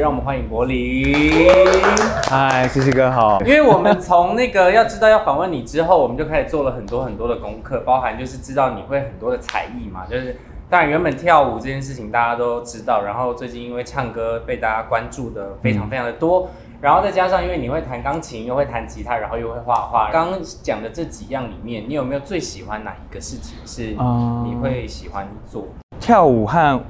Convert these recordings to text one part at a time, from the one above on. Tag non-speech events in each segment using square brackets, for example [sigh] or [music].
让我们欢迎柏林。嗨，西西哥好。因为我们从那个要知道要访问你之后，我们就开始做了很多很多的功课，包含就是知道你会很多的才艺嘛，就是当然原本跳舞这件事情大家都知道，然后最近因为唱歌被大家关注的非常非常的多，然后再加上因为你会弹钢琴，又会弹吉他，然后又会画画，刚刚讲的这几样里面，你有没有最喜欢哪一个事情是嗯你会喜欢做？跳舞和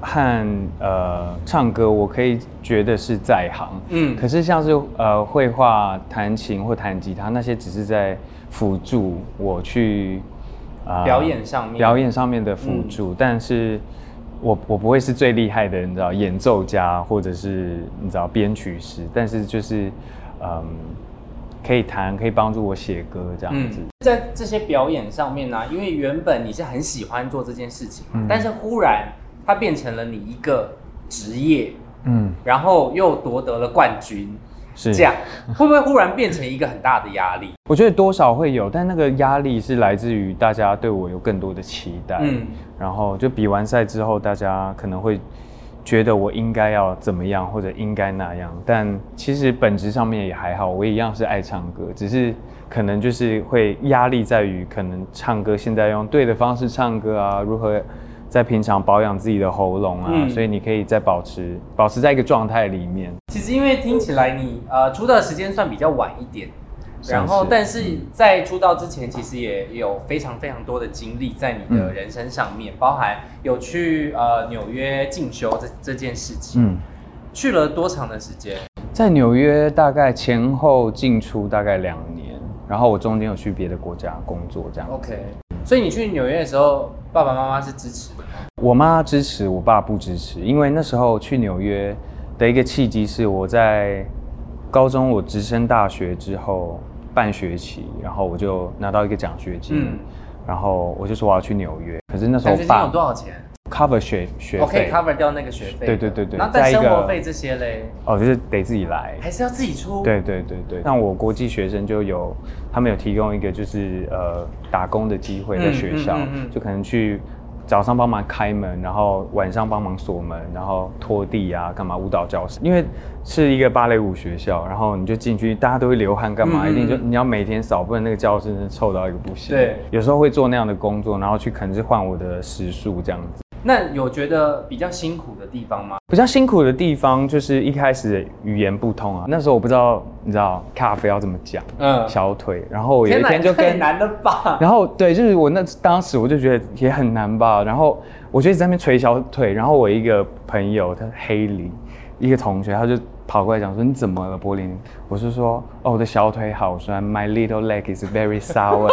和呃唱歌，我可以觉得是在行。嗯。可是像是呃绘画、弹琴或弹吉他那些，只是在辅助我去、呃表演上面。表演上面的辅助，但是我我不会是最厉害的，你知道演奏家或者是你知道编曲师，但是就是嗯可以弹，可以帮助我写歌这样子。在这些表演上面呢、因为原本你是很喜欢做这件事情，嗯。但是忽然它变成了你一个职业，嗯，然后又夺得了冠军，是这样会不会忽然变成一个很大的压力？我觉得多少会有，但那个压力是来自于大家对我有更多的期待。嗯然后就比完赛之后，大家可能会觉得我应该要怎么样，或者应该那样。但其实本质上面也还好，我一样是爱唱歌，只是可能就是会压力在于可能唱歌现在用对的方式唱歌啊，如何在平常保养自己的喉咙啊，嗯所以你可以再保持保持在一个状态里面。其实因为听起来你呃出道的时间算比较晚一点，然后但是在出道之前，其实也有非常非常多的经历在你的嗯人生上面，包含有去呃纽约进修这这件事情，嗯。去了多长的时间？在纽约大概前后进出大概两年，然后我中间有去别的国家工作，这样。OK，所以你去纽约的时候，爸爸妈妈是支持的吗？我妈支持，我爸不支持，因为那时候去纽约的一个契机是我在高中我直升大学之后半学期，然后我就拿到一个奖学金，嗯然后我就说我要去纽约，可是那时候爸有多少钱 cover 学学费 cover 掉那个学费。对对对对然后但在生活费这些嘞，哦，就是得自己来，还是要自己出。对对对对，像我国际学生就有，他们有提供一个就是呃打工的机会在学校，嗯嗯嗯嗯就可能去早上帮忙开门，然后晚上帮忙锁门，然后拖地啊，干嘛舞蹈教室，因为是一个芭蕾舞学校，然后你就进去，大家都会流汗，干嘛？一定就嗯你要每天扫，不然那个教室真臭到一个不行。对有时候会做那样的工作，然后去可能是换我的时数这样子。那有觉得比较辛苦的地方吗？比较辛苦的地方就是一开始语言不通啊，那时候我不知道，你知道咖啡要怎么讲，嗯小腿，然后我有一天就跟，太难了吧？然后对，就是我那当时我就觉得也很难吧，然后我就一直在那边捶小腿，然后我一个朋友他黑里一个同学他就跑过来讲说你怎么了柏林？我是说哦我的小腿好酸，My little leg is very sour，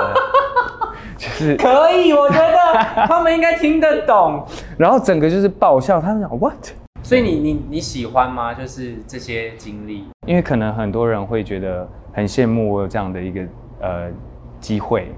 就是 [laughs] 可以，我觉得 [laughs] 他们应该听得懂。然后整个就是爆笑，他们讲 what？所以你你你喜欢吗？就是这些经历。因为可能很多人会觉得很羡慕我有这样的一个呃机会，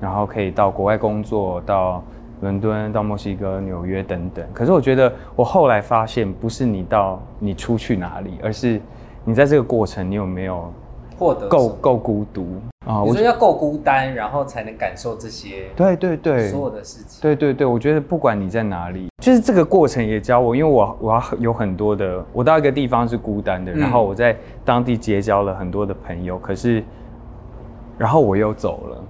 然后可以到国外工作，到伦敦、到墨西哥、纽约等等。可是我觉得我后来发现，不是你到你出去哪里，而是你在这个过程，你有没有获得够够孤独啊？你说要够孤单，然后才能感受这些对对对，所有的事情。对对对，我觉得不管你在哪里，就是这个过程也教我，因为我我要有很多的，我到一个地方是孤单的，嗯然后我在当地结交了很多的朋友，可是，然后我又走了，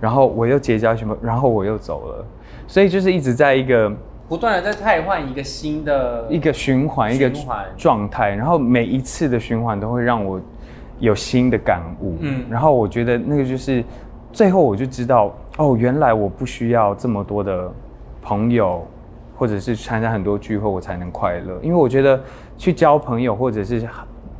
然后我又结交什么，然后我又走了，所以就是一直在一个不断的在汰换一个新的一个循环，一个状态，然后每一次的循环都会让我有新的感悟，嗯嗯，然后我觉得那个就是最后我就知道，哦，原来我不需要这么多的朋友，或者是参加很多聚会我才能快乐，因为我觉得去交朋友或者是。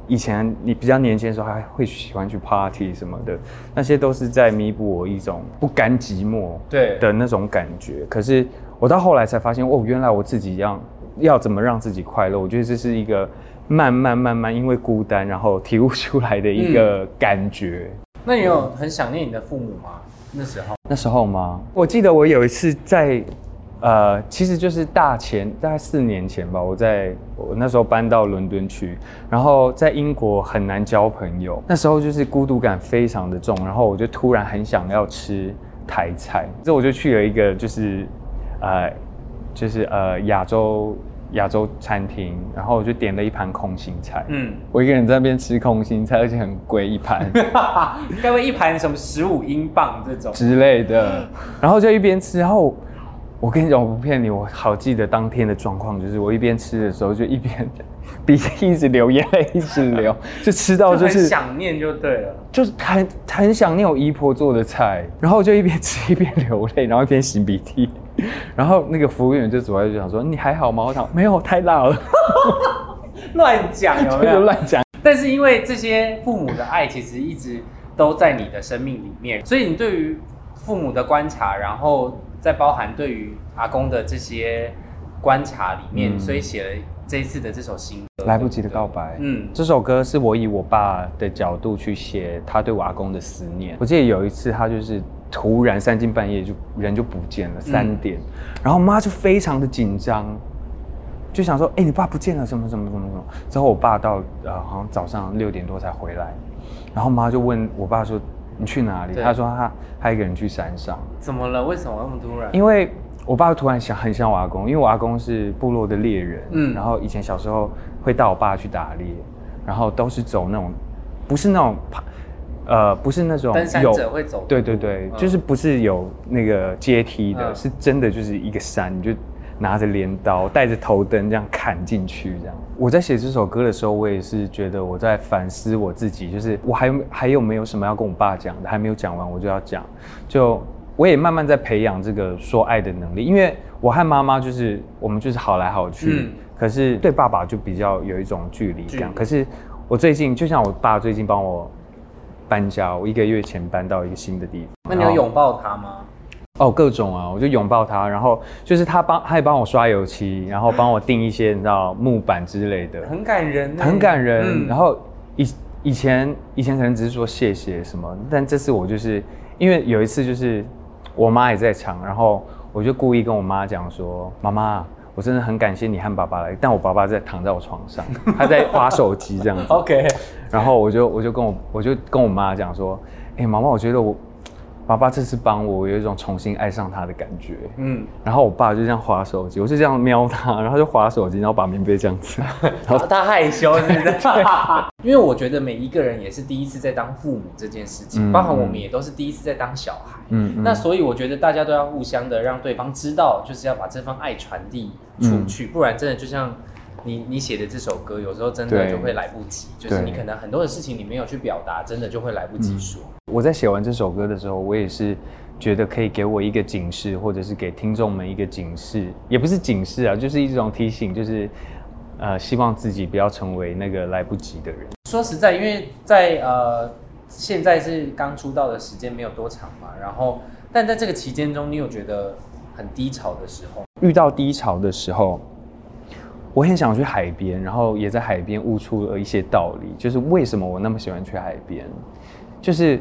以前你比较年轻的时候，还会喜欢去 party 什么的，那些都是在弥补我一种不甘寂寞对的那种感觉。可是我到后来才发现，哦，原来我自己要要怎么让自己快乐。我觉得这是一个慢慢慢慢因为孤单，然后体悟出来的一个感觉。那你有很想念你的父母吗？那时候那时候吗？我记得我有一次在，呃，其实就是大前大概四年前吧，我在我那时候搬到伦敦去，然后在英国很难交朋友，那时候就是孤独感非常的重，然后我就突然很想要吃台菜，这我就去了一个就是，呃，就是呃亚洲亚洲餐厅，然后我就点了一盘空心菜。嗯，我一个人在那边吃空心菜，而且很贵一盘 [laughs] 该不会一盘什么十五英镑这种？之类的，然后就一边吃，然后我跟你讲，我不骗你，我好记得当天的状况，就是我一边吃的时候就一边 [laughs] 鼻涕一直流，眼泪一直流，[laughs] 就吃到就是想念就对了。就是很很想念我姨婆做的菜，然后我就一边吃一边流泪，然后一边擤鼻涕，[laughs] 然后那个服务员就走来就想说你还好吗？我想没有，太辣了，乱讲有没就有？乱讲。但是因为这些父母的爱其实一直都在你的生命里面，所以你对于父母的观察，然后再包含对于阿公的这些观察里面，嗯所以写了这一次的这首新歌《来不及的告白。嗯，这首歌是我以我爸的角度去写他对我阿公的思念。我记得有一次，他就是突然三更半夜就人就不见了，三点，然后妈就非常的紧张，就想说：“哎、你爸不见了，什么什么什么什么。”之后我爸到呃好像早上六点多才回来，然后妈就问我爸说：“你去哪里？”他说他他一个人去山上。怎么了？为什么那么突然？因为我爸突然想很像我阿公，因为我阿公是部落的猎人，嗯嗯，然后以前小时候会带我爸去打猎，然后都是走那种，不是那种爬，呃，不是那种登山有者会走对对对，嗯就是不是有那个阶梯的，嗯是真的就是一个山，你就拿着镰刀，带着头灯这样砍进去，这样。我在写这首歌的时候，我也是觉得我在反思我自己，就是我还有还有没有什么要跟我爸讲的，还没有讲完我就要讲，就我也慢慢在培养这个说爱的能力，因为我和妈妈就是我们就是好来好去，嗯可是对爸爸就比较有一种距离。感可是我最近就像我爸最近帮我搬家，我一个月前搬到一个新的地方，那你有拥抱他吗？哦，各种啊，我就拥抱他，然后就是他帮，他也帮我刷油漆，然后帮我订一些你知道木板之类的，很感人欸，很感人。嗯然后以以前以前可能只是说谢谢什么，但这次我就是因为有一次就是我妈也在场，然后我就故意跟我妈讲说，妈妈。我真的很感谢你和爸爸来，但我爸爸在躺在我床上，[laughs] 他在划手机这样子。[laughs] OK，然后我就我就跟我我就跟我妈讲说，哎、妈妈，我觉得我爸爸这次帮我，我有一种重新爱上他的感觉。嗯，然后我爸就这样划手机，我就这样瞄他，然后就划手机，然后把棉被这样子。然 [laughs] 后他害羞是不是？[laughs] 因为我觉得每一个人也是第一次在当父母这件事情，嗯包含我们也都是第一次在当小孩。嗯嗯那所以我觉得大家都要互相的让对方知道，就是要把这份爱传递出嗯去，不然真的就像你你写的这首歌，有时候真的就会来不及，就是你可能很多的事情你没有去表达，真的就会来不及说。我在写完这首歌的时候，我也是觉得可以给我一个警示，或者是给听众们一个警示，也不是警示啊，就是一种提醒，就是呃，希望自己不要成为那个来不及的人。说实在，因为在呃现在是刚出道的时间没有多长嘛，然后但在这个期间中，你有觉得很低潮的时候？遇到低潮的时候，我很想去海边，然后也在海边悟出了一些道理，就是为什么我那么喜欢去海边，就是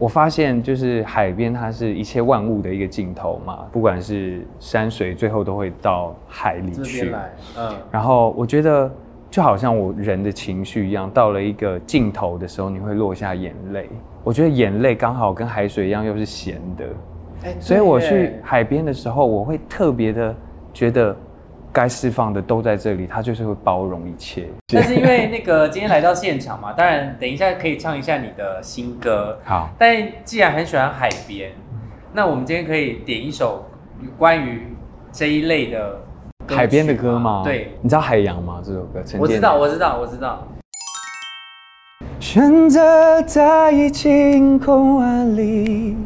我发现，就是海边它是一切万物的一个尽头嘛，不管是山水，最后都会到海里去。嗯，然后我觉得就好像我人的情绪一样，到了一个尽头的时候，你会落下眼泪。我觉得眼泪刚好跟海水一样，又是咸的。哎所以我去海边的时候，我会特别的觉得该释放的都在这里，他就是会包容一切。[laughs] 但是因为那个今天来到现场嘛，[laughs] 当然等一下可以唱一下你的新歌。好，但既然很喜欢海边，那我们今天可以点一首关于这一类的海边的歌吗？对，，你知道海洋吗？这首歌，我知道，我知道，我知道。选择在晴空万里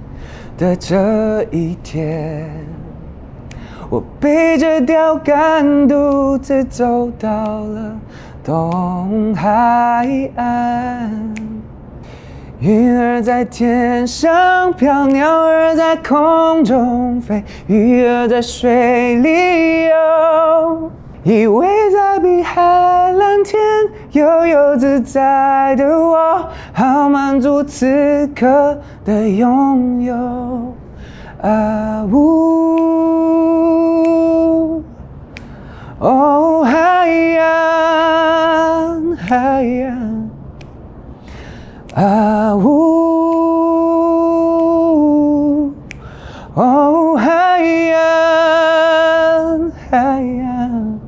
的这一天，我背着钓竿独自走到了东海岸。云儿在天上飘，鸟儿在空中飞，鱼儿在水里游。以为在碧海蓝天悠悠自在的我，好满足此刻的拥有。啊呜，哦海洋，海洋。啊呜，哦海洋，海洋。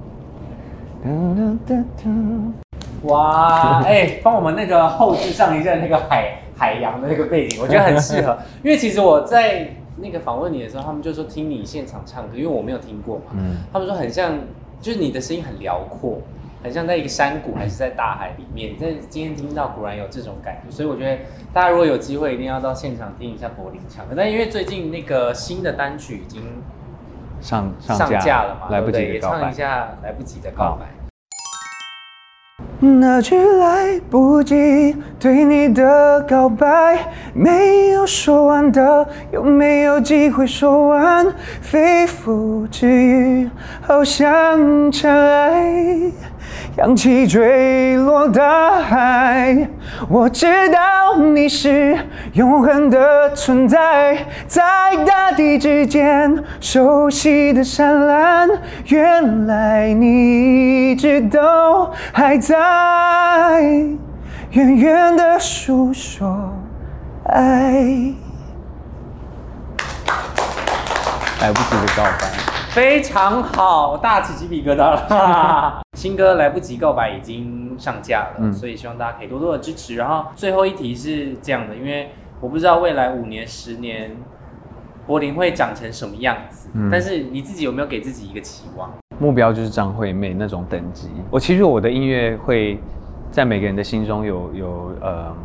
哇，哎、帮我们那个后置上一下那个海海洋的那个背景，我觉得很适合。因为其实我在那个访问你的时候，他们就说听你现场唱歌，因为我没有听过嘛，嗯，他们说很像，就是你的声音很辽阔，很像在一个山谷还是在大海里面。但是今天听到果然有这种感觉，所以我觉得大家如果有机会，一定要到现场听一下柏林唱歌。但因为最近那个新的单曲已经上上上架架了嘛，来不及也唱一。下来不及的告白。那句来不及对你的告白，没有说完的，有没有机会说完？肺腑之语，好像尘埃，扬起坠落大海。我知道你是永恒的存在，在大地之间熟悉的山岚，原来你一直都还在，远远的诉说爱。来不及的告白，非常好，大起鸡皮疙瘩了。[laughs] 新歌《来不及告白》已经上架了，嗯所以希望大家可以多多的支持。然后最后一题是这样的，因为我不知道未来五年、十年柏林会长成什么样子，嗯但是你自己有没有给自己一个期望？目标就是张惠妹那种等级。我其实我的音乐会在每个人的心中有有呃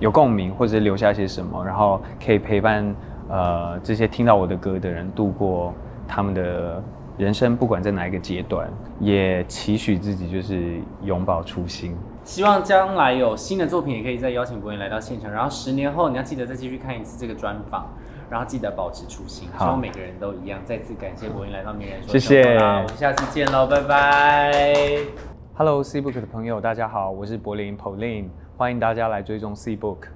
有共鸣，或者留下些什么，然后可以陪伴呃这些听到我的歌的人度过他们的人生，不管在哪一个阶段，也期许自己就是永葆初心。希望将来有新的作品，也可以再邀请柏林来到现场。然后十年后，你要记得再继续看一次这个专访，然后记得保持初心。希望每个人都一样。再次感谢柏林来到名人说谢谢我们下次见喽，拜拜。Hello C Book 的朋友，大家好，我是柏林 Pauline，欢迎大家来追踪 C Book。